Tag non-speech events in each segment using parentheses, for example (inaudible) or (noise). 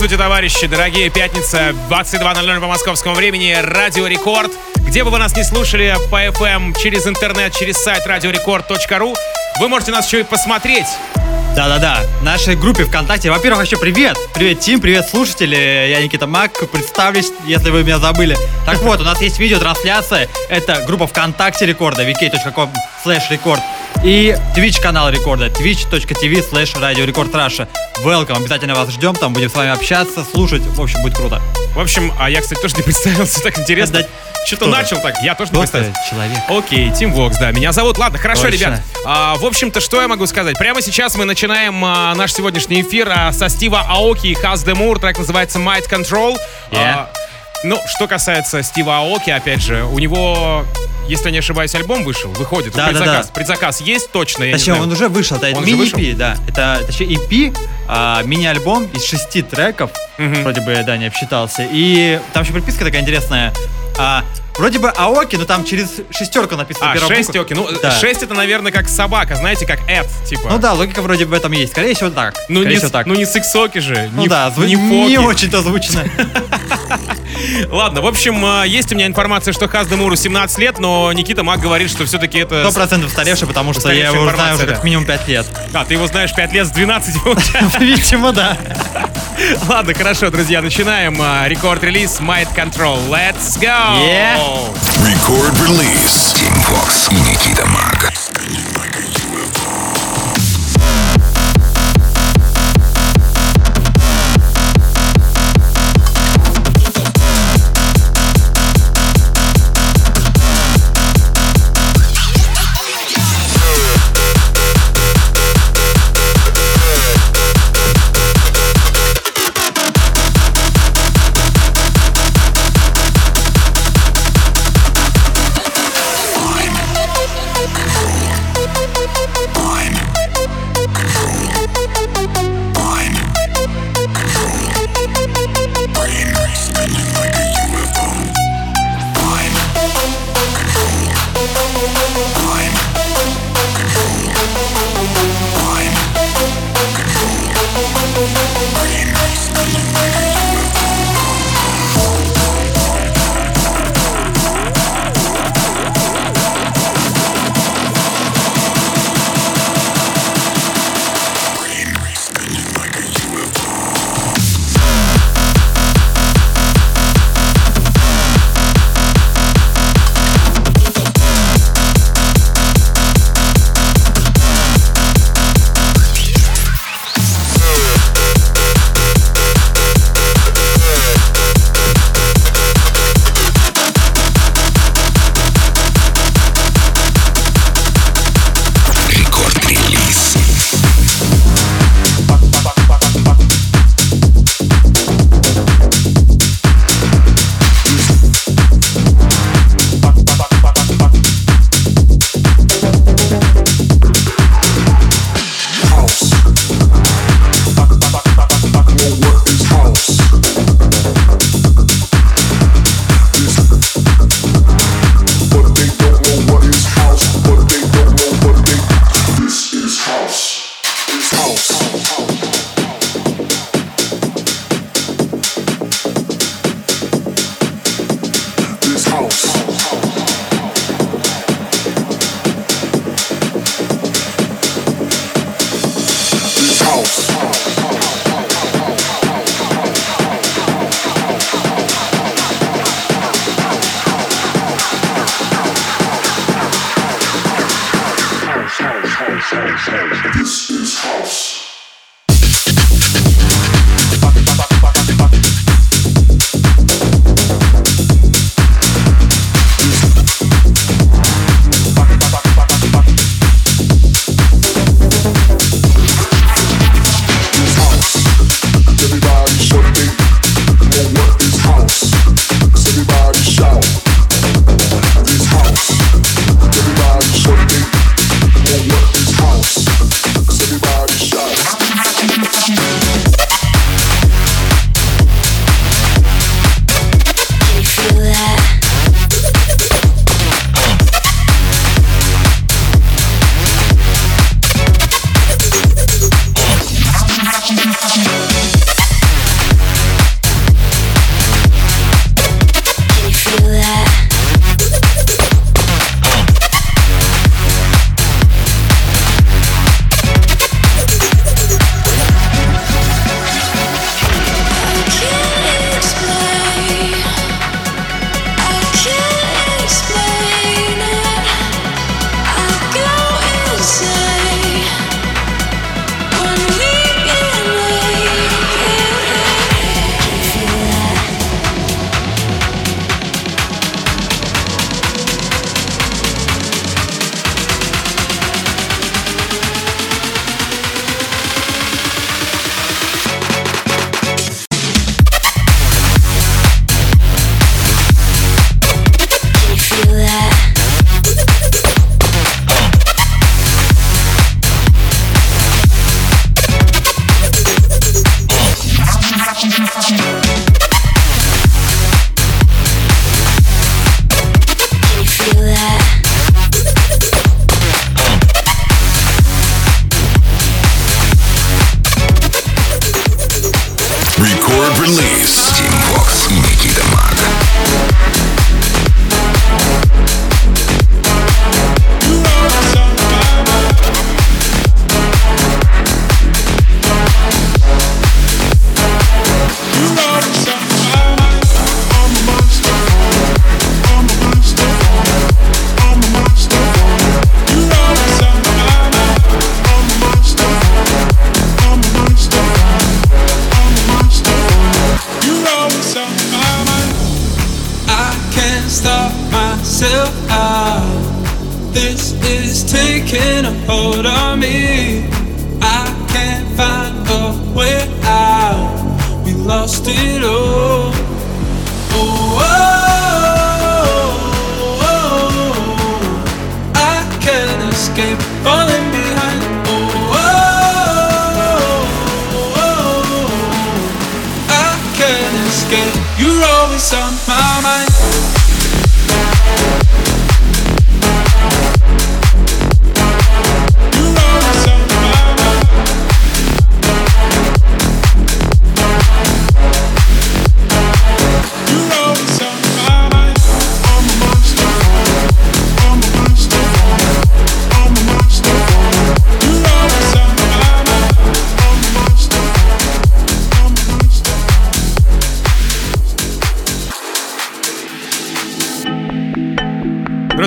Здравствуйте, товарищи, дорогие. Пятница, 22.00 по московскому времени. Радио Рекорд. Где бы вы нас не слушали по FM, через интернет, через сайт radiorecord.ru, вы можете нас еще и посмотреть. Да-да-да, нашей группе ВКонтакте. Во-первых, вообще привет! Привет, Тим, привет, слушатели. Я Никита Мак, представлюсь, если вы меня забыли. Так вот, у нас есть видеотрансляция. Это группа ВКонтакте Рекорда, vk.com slash record. И Twitch канал Рекорда, twitch.tv slash radio Record Russia. Welcome, обязательно вас ждем, там будем с вами общаться, слушать, в общем, будет круто. В общем, а я, кстати, тоже не представился, так интересно. Что-то начал так, я тоже не представился. человек. Окей, Тим Вокс, да, меня зовут. Ладно, хорошо, Точно. ребят. А, в общем-то, что я могу сказать? Прямо сейчас мы начинаем а, наш сегодняшний эфир а, со Стива Аоки и Хаз Демур. Трек называется Might Control. Yeah. А, ну, что касается Стива Аоки, опять же, у него, если я не ошибаюсь, альбом вышел, выходит. Да, да, предзаказ. да. Предзаказ есть точно, я Точнее, не он знаю. уже вышел, это Он мини-EP, да. Это, точнее, EP, а, мини-альбом из шести треков, Мгм. вроде бы, да, не обсчитался. И там еще приписка такая интересная. А, вроде бы Аоки, но там через шестерку написано А, первая 6 буква. оки. Ну, Да. 6 это, наверное, как собака, знаете, как Эд, типа. Ну да, логика вроде бы в этом есть. Скорее всего так. Ну, Скорее не, всего так. ну не сексоки же, Ну не, да, зву- не не, очень-то звучно. (laughs) Ладно, в общем, э, есть у меня информация, что Хаз Демуру 17 лет, но Никита Мак говорит, что все-таки это... Сто процентов устаревший, потому что я его знаю уже да. как минимум пять лет. (laughs) А, ты его знаешь 5 лет с 12 (laughs) получается. Видимо, да. Ладно, хорошо, друзья, начинаем. э, Рекорд-релиз Might Control. Let's go! Yeah. Record release. Team Fox и Никита Мак.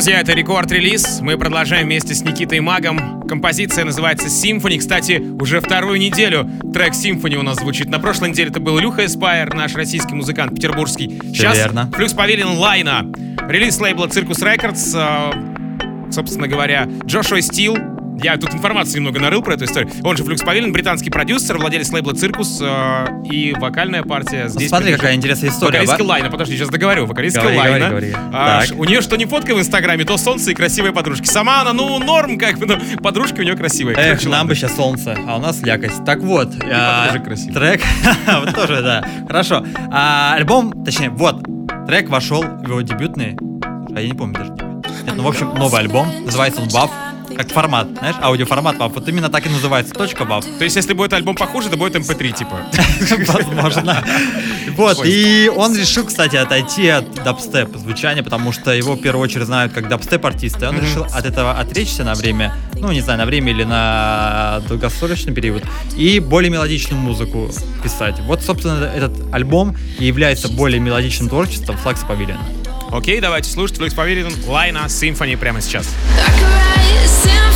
Друзья, это рекорд-релиз. Мы продолжаем вместе с Никитой Магом. Композиция называется Symphony. Кстати, уже вторую неделю трек Symphony у нас звучит. На прошлой неделе это был Илюха Aspyer, наш российский музыкант петербургский. Сейчас верно. Flux Pavilion, Layna. Релиз лейбла Circus Records. Собственно говоря, Джошуа Стил. Я тут информацию немного нарыл про эту историю. Он же Flux Pavilion, британский продюсер, владелец лейбла Циркус э, и вокальная партия здесь. смотри, принадлежит- какая интересная история, Вокалистка Layna, подожди, сейчас договорю. Вокалистка Говори, Layna. говори, говори. А, Так. у нее что не фотка в инстаграме, то солнце и красивые подружки. Сама она, ну, норм, как бы, но подружки у нее красивые. Эх, Короче, нам ладно. бы сейчас солнце, а у нас лякость. Так вот, а, подружек красивых. трек, (laughs) тоже, да, хорошо. А, альбом, точнее, вот, трек вошел в его дебютный, а я не помню даже. Нет, ну, в общем, новый альбом, называется он WAV, как формат, знаешь, аудиоформат WAV, вот именно так и называется, точка WAV. То есть, если будет альбом похуже, то будет MP3, типа. (laughs) Возможно. Вот, и он решил, кстати, отойти от дабстеп звучания, потому что его в первую очередь знают как дабстеп-артиста. И он решил от этого отречься на время, ну, не знаю, на время или на долгосрочный период, и более мелодичную музыку писать. Вот, собственно, этот альбом и является более мелодичным творчеством Флакс Павилиона. Окей, давайте слушать Флюкс Павилин Лайна Symphony прямо сейчас. I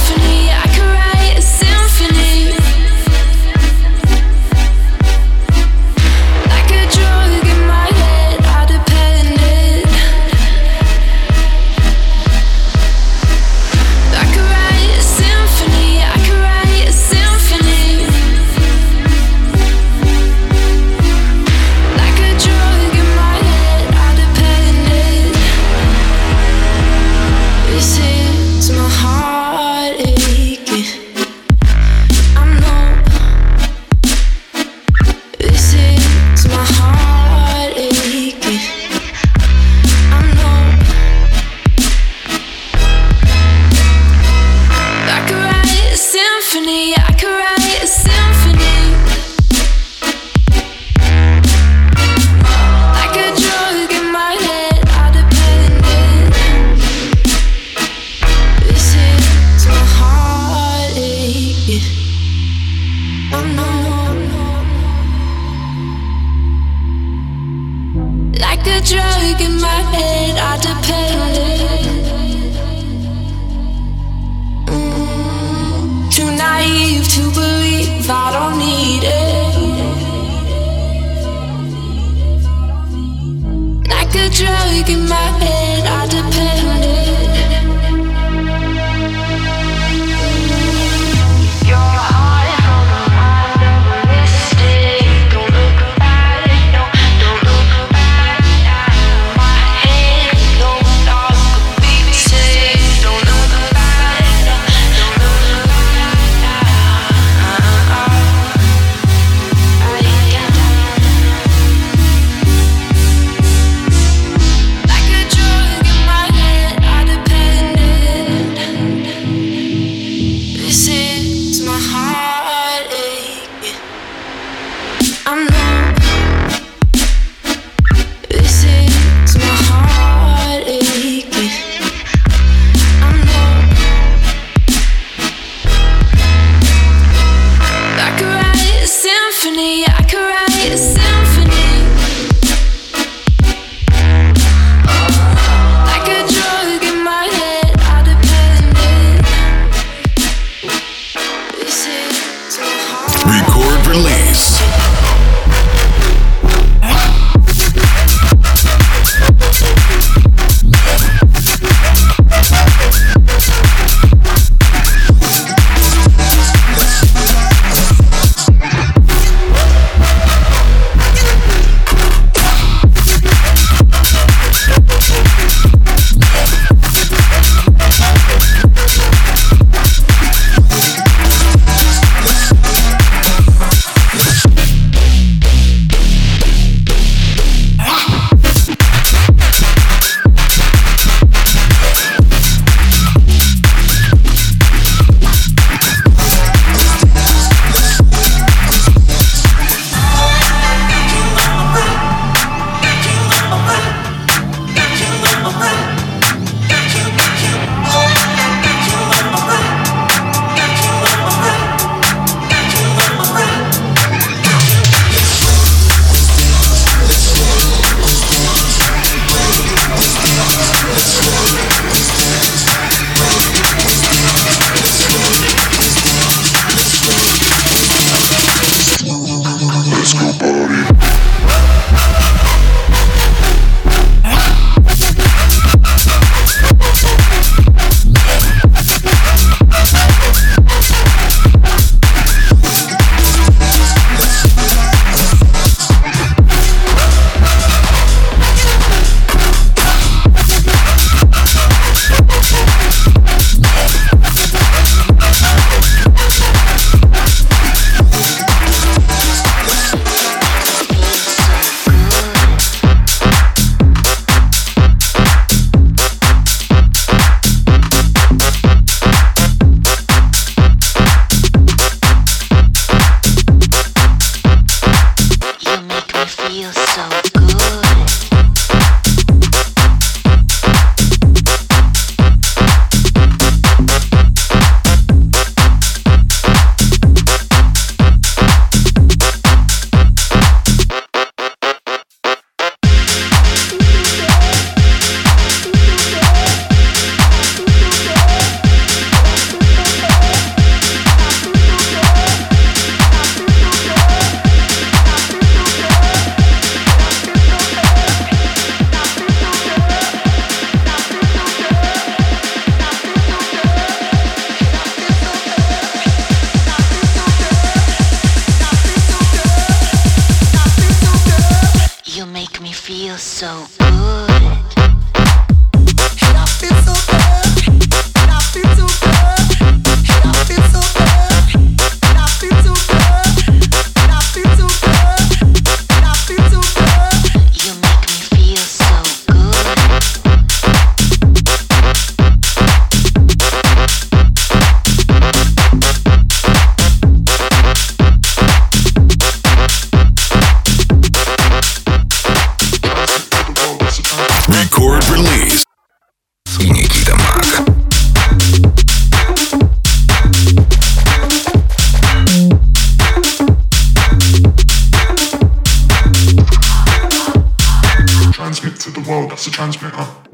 transmit to the world, that's a transmitter.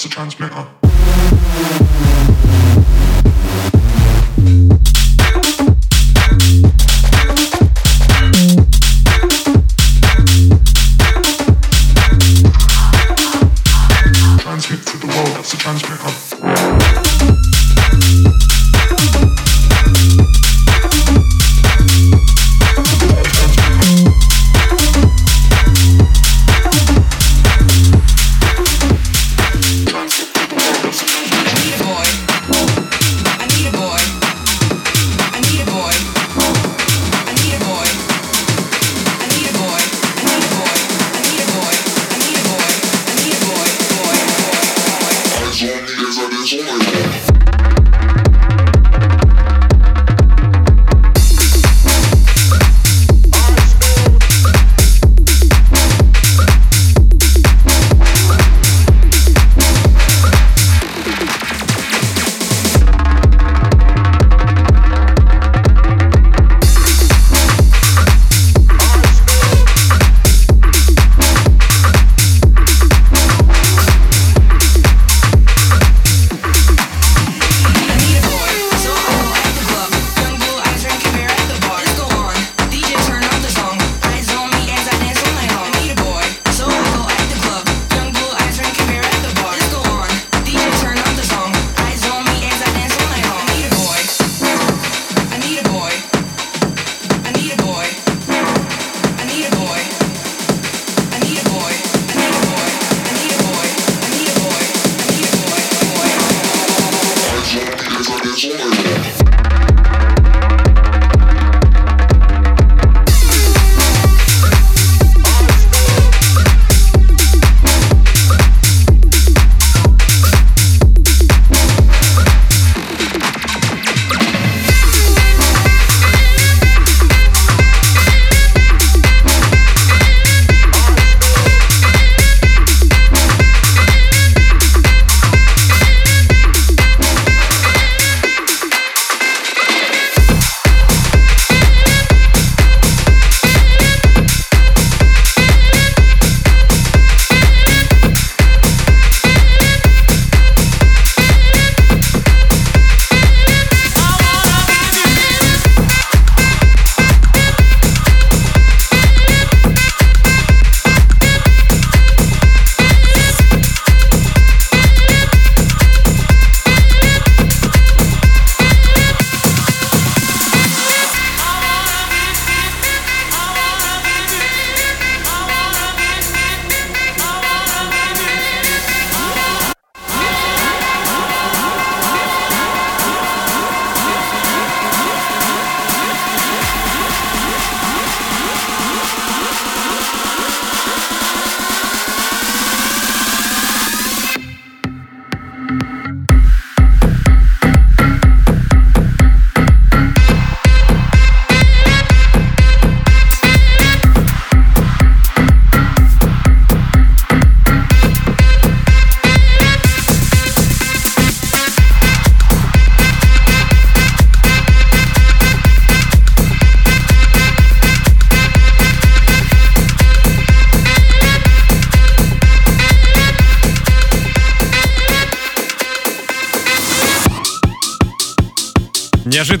across the transmitter.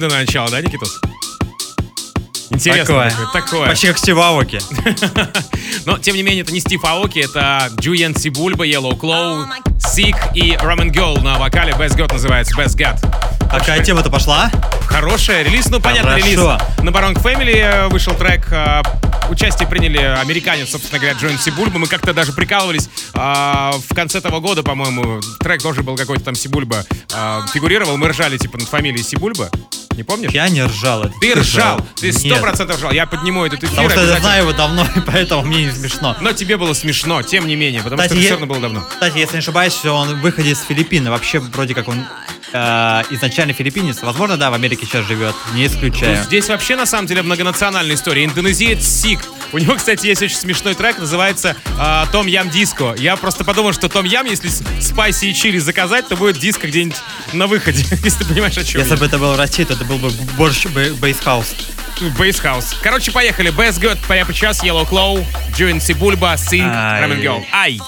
Неожиданное начало, да, Никитос? Интересно. Такое. такое. такое. Почти как Стив Аоки. (laughs) Но, тем не менее, это не Стив Аоки, это Джуен Сибульба, Yellow Claw, Сик и Ramen Girl на вокале Best God называется, Best God. Какая тема-то пошла? Хорошая релиз, ну, понятно, релиз. На Baron Family э, вышел трек, э, участие приняли американец, собственно говоря, Джон Сибульба. Мы как-то даже прикалывались а, в конце того года, по-моему, трек тоже был какой-то там Сибульба а, фигурировал. Мы ржали, типа, над фамилией Сибульба. Не помнишь? Я не ржал. это Ты ржал, ты сто процентов ржал. Я подниму этот эфир Потому что я знаю его давно, (laughs) и поэтому мне не смешно. Но тебе было смешно, тем не менее, потому Кстати, что это все равно было давно. Кстати, если не ошибаюсь, он выходит из Филиппин. Вообще, вроде как он э, изначально филиппинец. Возможно, да, в Америке сейчас живет. Не исключаю. Ну, Здесь вообще, на самом деле, многонациональная история. Индонезиец Сик. У него, кстати, есть очень смешной трек, называется а, Том Ям Диско. Я просто подумал, что Том Ям, если спайси и чили заказать, то будет диско где-нибудь на выходе, (laughs) если ты понимаешь, о чем Если бы это был в России, то это был бы борщ бе- бейсхаус. Бейсхаус. Короче, поехали. Best Good, прямо сейчас, Yellow Claw, Джуин Сибульба, Синг. Ramen Girl. Ай!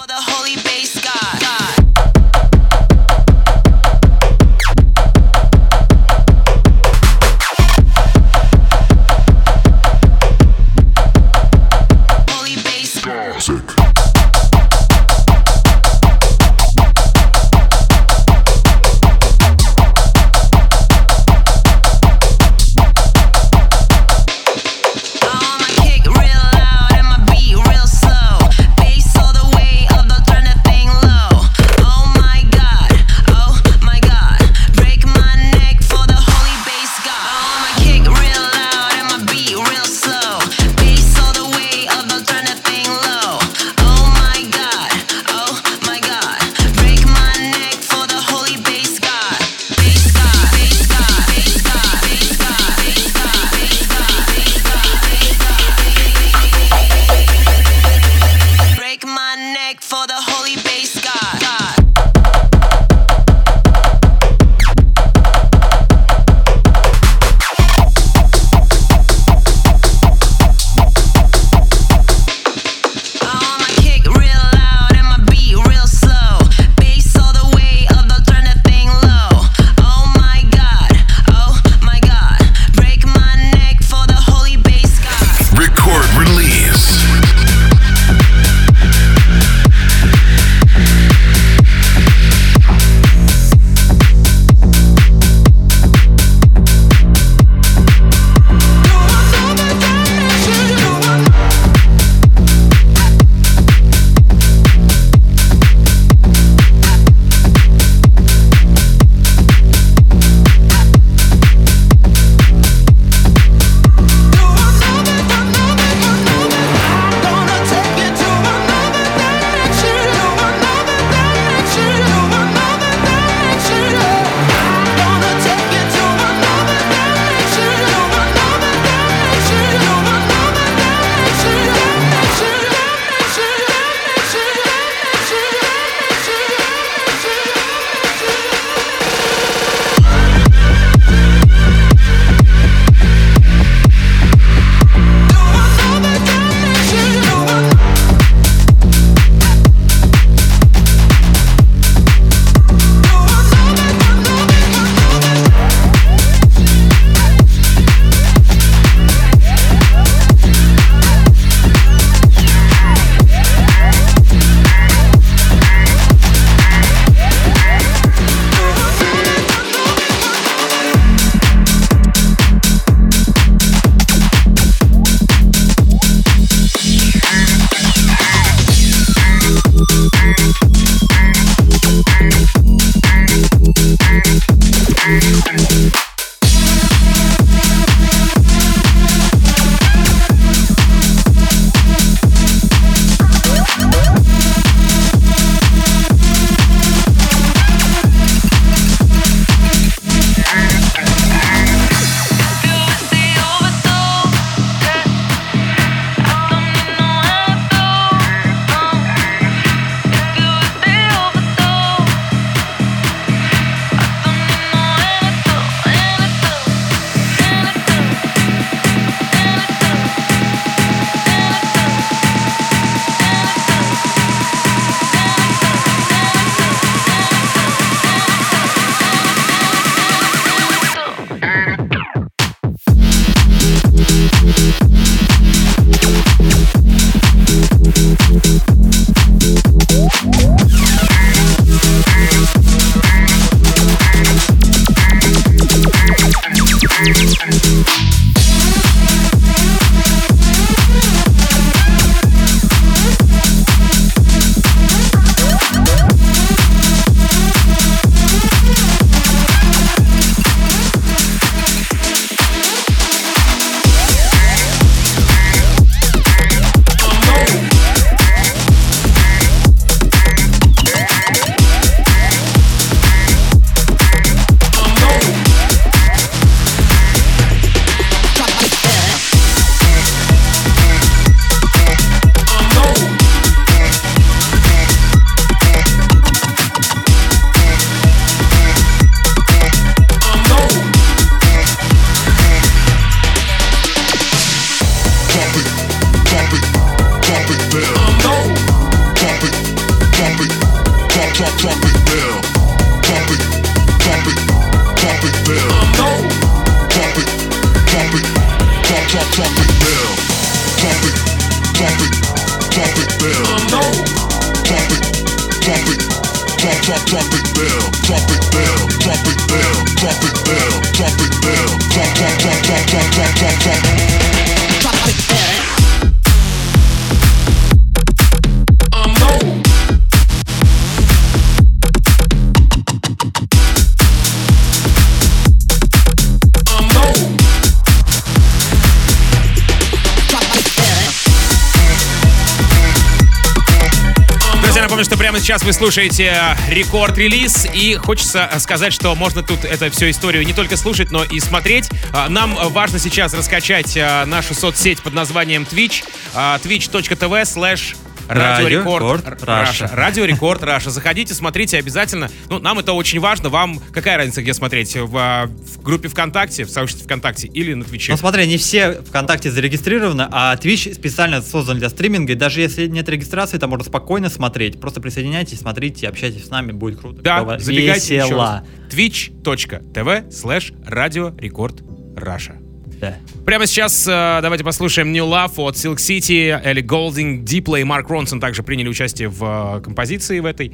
Сейчас вы слушаете рекорд-релиз, и хочется сказать, что можно тут эту всю историю не только слушать, но и смотреть. А, Нам важно сейчас раскачать а, нашу соцсеть под названием Twitch, а, twitch.tv slash Radio Radio Record Record Russia. Radio Record Russia. Заходите, смотрите обязательно. Ну, нам это очень важно. Вам какая разница, где смотреть? В, а, в группе ВКонтакте, в сообществе ВКонтакте или на Твиче? Ну смотри, не все ВКонтакте зарегистрированы, а Twitch специально создан для стриминга, и даже если нет регистрации, там можно спокойно смотреть. Просто присоединяйтесь, смотрите, общайтесь с нами, будет круто. Да, Клево, забегайте еще весело. раз. twitch.tv slash radio record Russia. Да. Прямо сейчас э, давайте послушаем New Love от Silk City, Элли Голдинг, Дипло и Марк Ронсон также приняли участие в э, композиции в этой.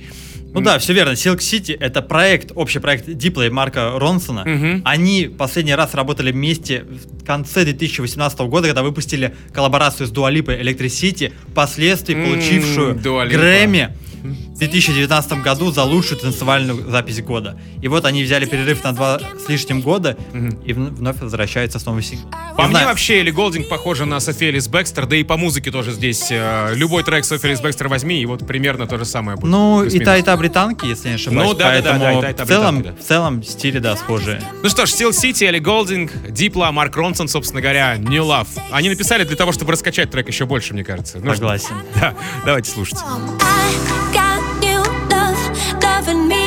Ну да, все верно. Silk City — это проект, общий проект Дипла и Марка Ронсона. Они последний раз работали вместе в конце 2018 года, когда выпустили коллаборацию с Дуа Липой Electricity, впоследствии получившую Lipa. Грэмми в 2019 году за лучшую танцевальную запись года. И вот они взяли перерыв на два с лишним года и вн- вновь возвращаются с новым синглом. По Не мне знаю, вообще Элли Голдинг похожа на Софи Элис Бекстер, да и по музыке тоже здесь. э, любой трек Софи Эллис Бекстор возьми, и вот примерно то же самое будет. Ну, и та, и та британки, если не ошибаюсь. Ну, да, да, да, да, и та, и та в целом, да. в целом стили, да, схожие. Ну что ж, Silk City, Элли Голдинг, Дипла, Марк Ронсон, собственно говоря, New Love. Они написали для того, чтобы раскачать трек еще больше, мне кажется. Ну, что- Согласен. Да, давайте слушать. Loving me.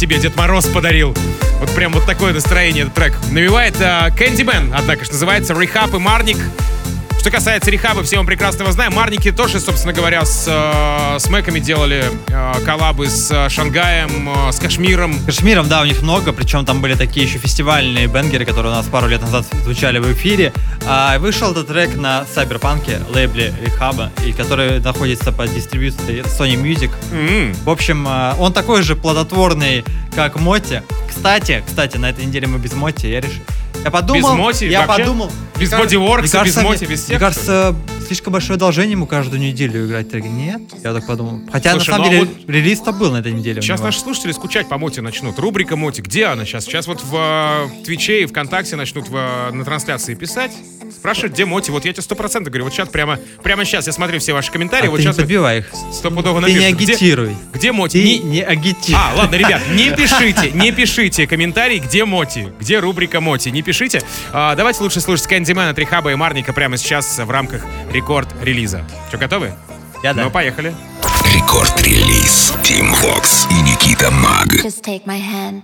Тебе Дед Мороз подарил. Вот прям вот такое настроение этот трек. Навевает а, Candyman, однако же, называется Рехаб и Марник. Что касается Рехаба, все мы прекрасно его знаем. Марники тоже, собственно говоря, с, э, с Мэками делали э, коллабы с э, Шангаем, э, с Кашмиром. Кашмиром, да, у них много, причем там были такие еще фестивальные бенгеры, которые у нас пару лет назад звучали в эфире. А, вышел этот трек на Сайберпанке, лейбле Рехаба, и который находится под дистрибьюцией Sony Music. М, В общем, он такой же плодотворный, как Моти. Кстати, кстати, на этой неделе мы без Моти, я решил. Я подумал, Без Моти я вообще? подумал. Без Мне мне без Моти, мне- без Мне всех, кажется, слишком большое одолжение ему каждую неделю играть треки. Нет, я так подумал. Хотя Слушай, на самом ну а деле вот релиз-то был на этой неделе. Сейчас наши слушатели скучать по Моти начнут. Рубрика Моти, где она сейчас? Сейчас вот в э, Твиче и ВКонтакте начнут в, э, на трансляции писать. Спрашивают, где Моти? Вот я тебе сто процентов говорю. Вот сейчас прямо, прямо сейчас я смотрю все ваши комментарии. А вот ты не сейчас добивай их. стопудово Ты не напишут. Где- агитируй. Где Моти? Ты Не- не агитируй. А, ладно, ребят, не (laughs) пишите, не пишите комментарий, где Моти, где рубрика Моти, не пишите. А, давайте лучше слушать Кэндимена, Трихаба и Марника прямо сейчас в рамках рекорд-релиза. Что, готовы? Я да. Ну, поехали. Рекорд-релиз. Тим Вокс и Никита Маг. Just take my hand.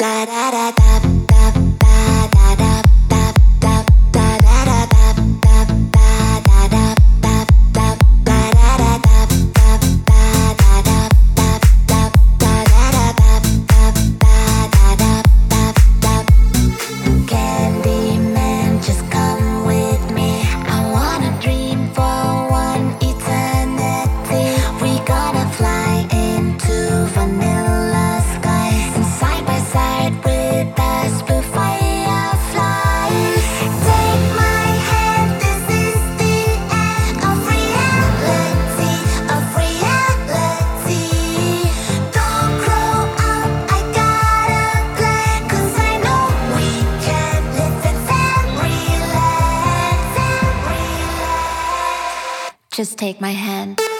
Take my hand.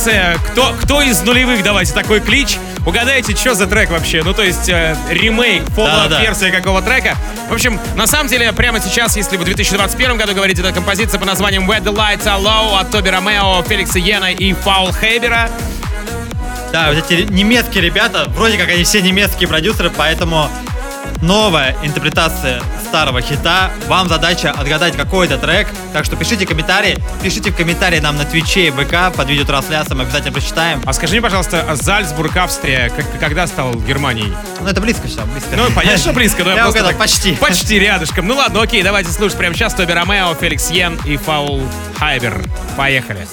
Композиция «Кто, кто из нулевых?» Давайте такой клич. Угадайте, что за трек вообще? Ну, то есть, э, ремейк, Да-да-да. версия какого трека. В общем, на самом деле, прямо сейчас, если в 2021 году говорите, это композиция по названием «Where the Lights Are Low» от Тоби Ромео, Феликса Йена и Фаул Хейбера. Да, вот эти немецкие ребята, вроде как они все немецкие продюсеры, поэтому новая интерпретация старого хита. Вам задача отгадать какой это трек. Так что пишите комментарии. Пишите в комментарии нам на Твиче и ВК под видеотрансляцией. Мы обязательно прочитаем. А скажи мне, пожалуйста, а Зальцбург, Австрия, как- когда стал Германией? Ну, это близко все, близко. Ну, понятно, что близко, но я, Я просто угадал, так- почти. Почти рядышком. Ну ладно, окей, давайте слушать прямо сейчас Тоби Ромео, Феликс Йен и Фаул Хайбер. Поехали.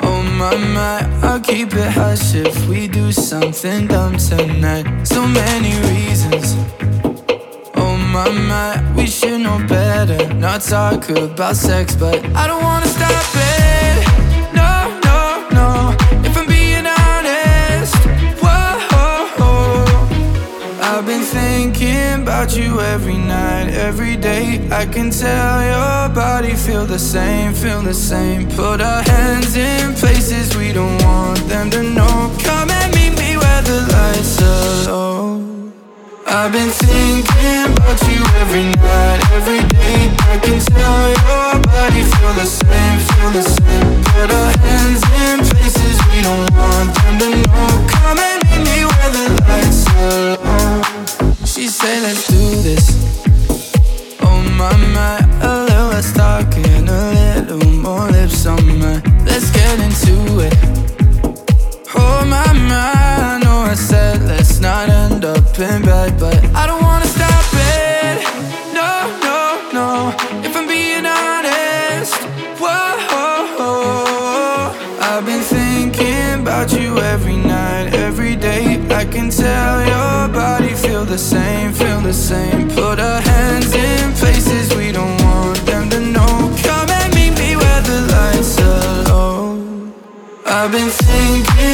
Oh my, my, I'll keep it hush if we do something dumb tonight. So many reasons. My, my, we should know better. Not talk about sex, but I don't wanna stop it. No, no, no. If I'm being honest, whoa. I've been thinking about you every night, every day. I can tell your body feel the same, feel the same. Put our hands in places we don't want them to know. Come and meet me where the lights are low. I've been thinking about you every night, every day. I can tell your body feel the same, feel the same. Put our hands in places we don't want them to know. Come and meet me where the lights are low. She said, let's do this. Oh my, my, a little less talking, a little more lips on my. Let's get into it. Oh my, my, I know I said let's not end up in bed, but I don't wanna stop it. No, no, no. If I'm being honest, whoa. I've been thinking about you every night, every day. I can tell your body feel the same, feel the same. Put our hands in places we don't want them to know. Come and meet me where the lights are low. I've been thinking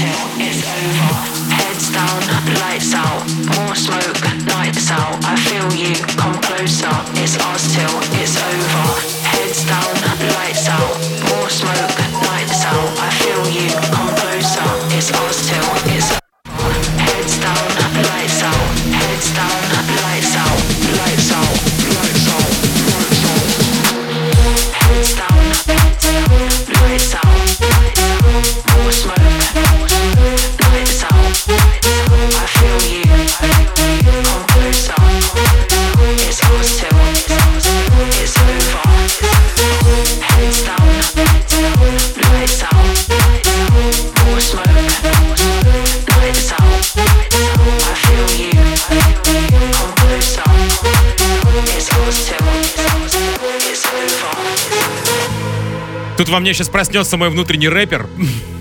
Heads down, lights out, more smoke, lights out. Тут во мне сейчас проснется мой внутренний рэпер.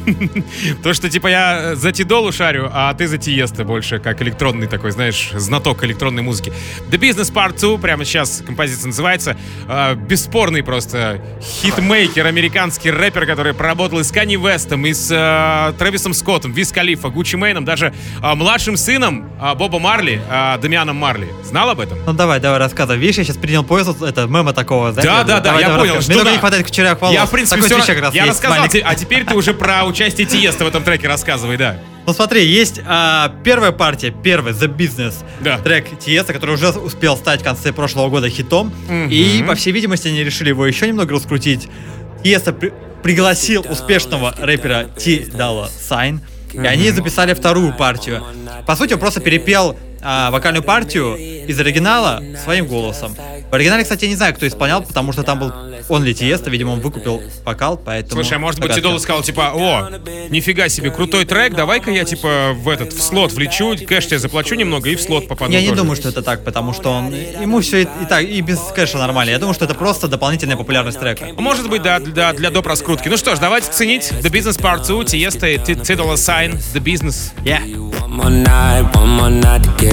(laughs) То, что типа я за Ty Dolla шарю, а ты за Тиеста больше, как электронный такой, знаешь, знаток электронной музыки. The Business Part 2, прямо сейчас композиция называется. А, Бесспорный просто хитмейкер, американский рэпер, который поработал и с Канье Вестом, и с а, Трэвисом Скоттом, Виз Калифа, Гуччи Мейном, даже а, младшим сыном а, Боба Марли, а, Дамианом Марли. Знал об этом? Ну давай, давай рассказывай. Видишь, я сейчас принял позу этого мема такого, знаете? Да, да, да, Давай, я давай, понял. Мне только да. не хватает кучерявых волос. Я, в принципе, Такой все я есть, рассказал, маленький. а теперь ты уже про участие Тиеста в этом треке рассказывай, да. Ну смотри, есть а, первая партия, первый The Business Да. трек Tiësto, который уже успел стать в конце прошлого года хитом. И, по всей видимости, они решили его еще немного раскрутить. Tiësto при- пригласил успешного рэпера Ty Dolla Sign. И они записали вторую партию. По сути, он просто перепел а, вокальную партию из оригинала своим голосом. В оригинале, кстати, я не знаю, кто исполнял, потому что там был он ли Tiësto, видимо, он выкупил вокал, поэтому... Слушай, а может быть, схема. сказал, типа, о, нифига себе, крутой трек, давай-ка я, типа, в этот, в слот влечу, кэш тебе заплачу немного и в слот попаду Я не тоже». думаю, что это так, потому что он ему все и, и так, и без кэша нормально. Я думаю, что это просто дополнительная популярность трека. Может быть, да, для, для доп. раскрутки. Ну что ж, давайте ценить The Business Part 2, Тиеста и Тидола Sign, The Business. Yeah. One more night, one more night to get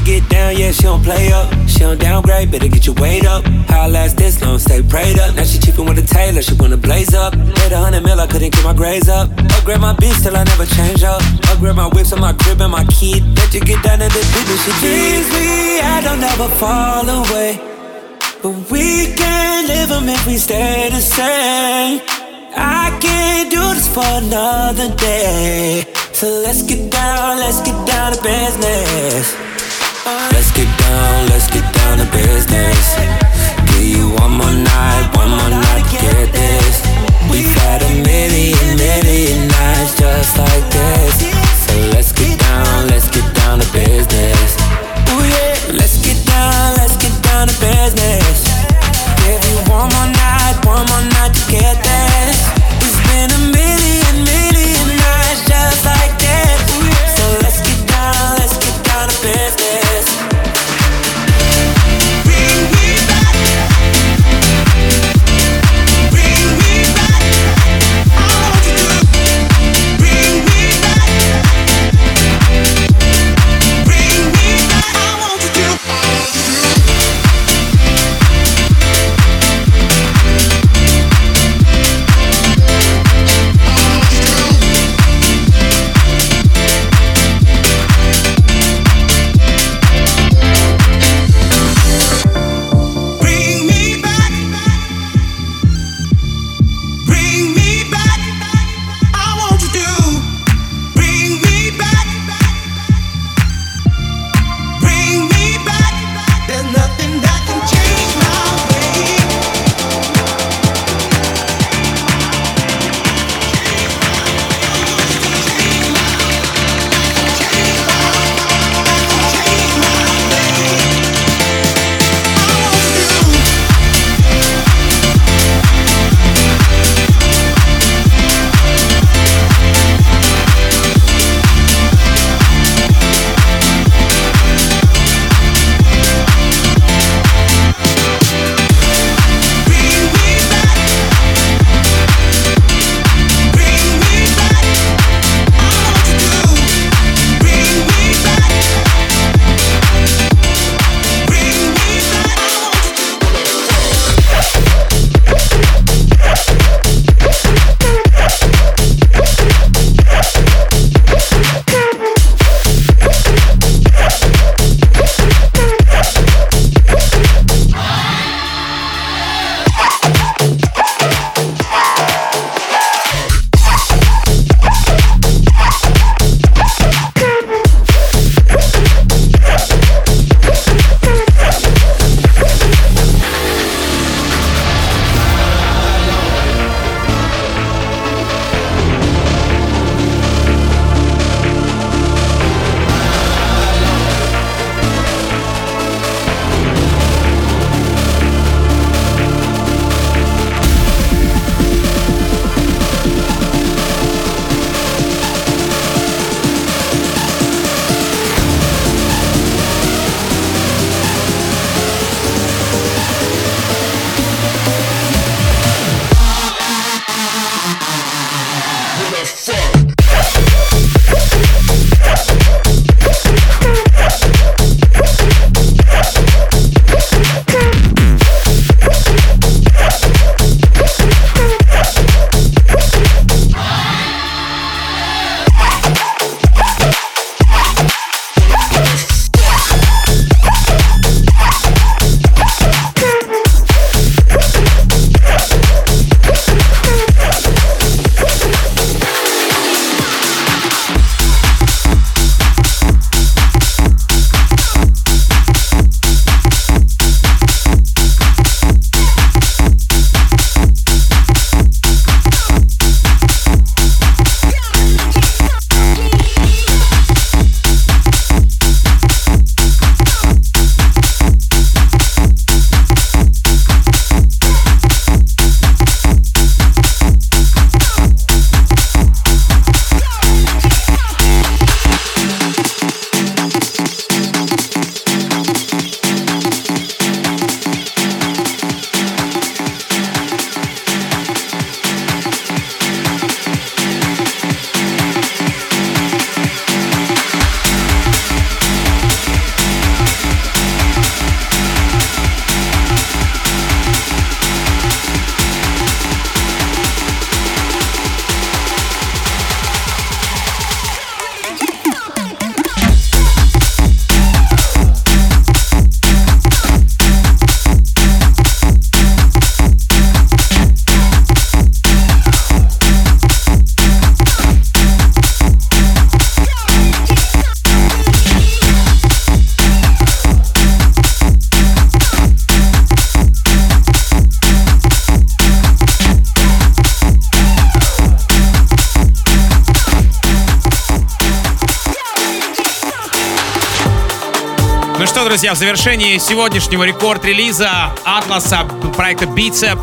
Shorty get down, yeah, she don't play up. She don't downgrade, better get your weight up. How I last this long, stay prayed up. Now she cheapin' with a tailor, she wanna blaze up. Made a hundred mil, I couldn't get my grades up. Upgrade my beats till I never change up. Upgrade my whips on my crib and my key. Let you get down to the business, she dreams me, I don't ever fall away. But we can't live them if we stay the same. I can't do this for another day. So let's get down, let's get down to business. Let's get down, let's get down to business. Give you one more night, one more night to get this. We've had a million, million nights just like this. So let's get down, let's get down to business. Ooh yeah, let's get down, let's get down to business. Give you one more night, one more night to get this. It's been a друзья, в завершении сегодняшнего рекорд-релиза Атласа проекта Beatsap.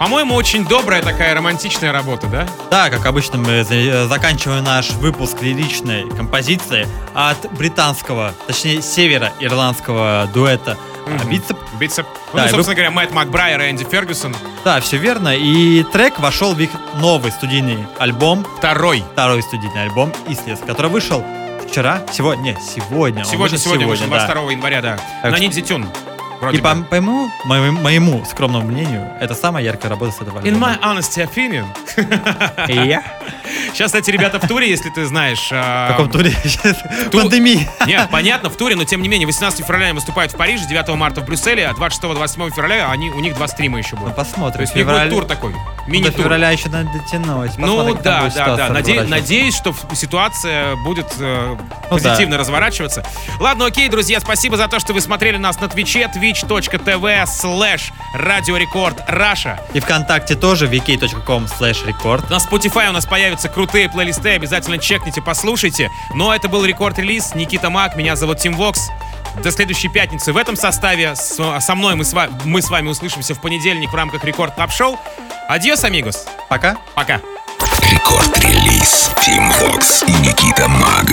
По-моему, очень добрая такая романтичная работа, да? Да, как обычно, мы за- заканчиваем наш выпуск лиричной композиции от британского, точнее, северо-ирландского дуэта Мгм. Битцеп. Beatsap. Ну, Да, и собственно говоря, Мэтт Макбрайер и Энди Фергюсон. Да, все верно. И трек вошел в их новый студийный альбом, Второй. второй студийный альбом «Ислес», который вышел вчера, сегодня, сегодня. Сегодня, вышел сегодня, вышел, да. 22 января, да. Так На Ниндзя Тюн. И Вроде по, моему, моему, моему скромному мнению, это самая яркая работа с этого In альбома. my honesty opinion. Я? Сейчас, кстати, ребята в туре, если ты знаешь. а, В каком туре? Ту- Пандемия. Нет, понятно, в туре, но тем не менее, 18 февраля они выступают в Париже, 9 марта в Брюсселе, а 26-27 февраля они, у них два стрима еще Ну, будут. посмотрим. То есть у них будет тур такой, До мини-тур. февраля еще надо дотянуть. Ну Посмотрим, там да, да, да. Наде- надеюсь, что ситуация будет э, Ну позитивно разворачиваться. Ладно, окей, друзья, спасибо за то, что вы смотрели нас на Твиче, twitch.tv slash radiorecordrussia. И ВКонтакте тоже vk.com slash record. На Spotify у нас появятся крутые плейлисты, обязательно чекните, послушайте. Ну а это был Record Release. Никита Мак, меня зовут Тим Вокс. До следующей пятницы в этом составе. С- со мной мы с, ва- мы с вами услышимся в понедельник в рамках Record Club Show. Адьос, амигос. Пока. Пока. Рекорд-релиз Team Vox и Никита Маг.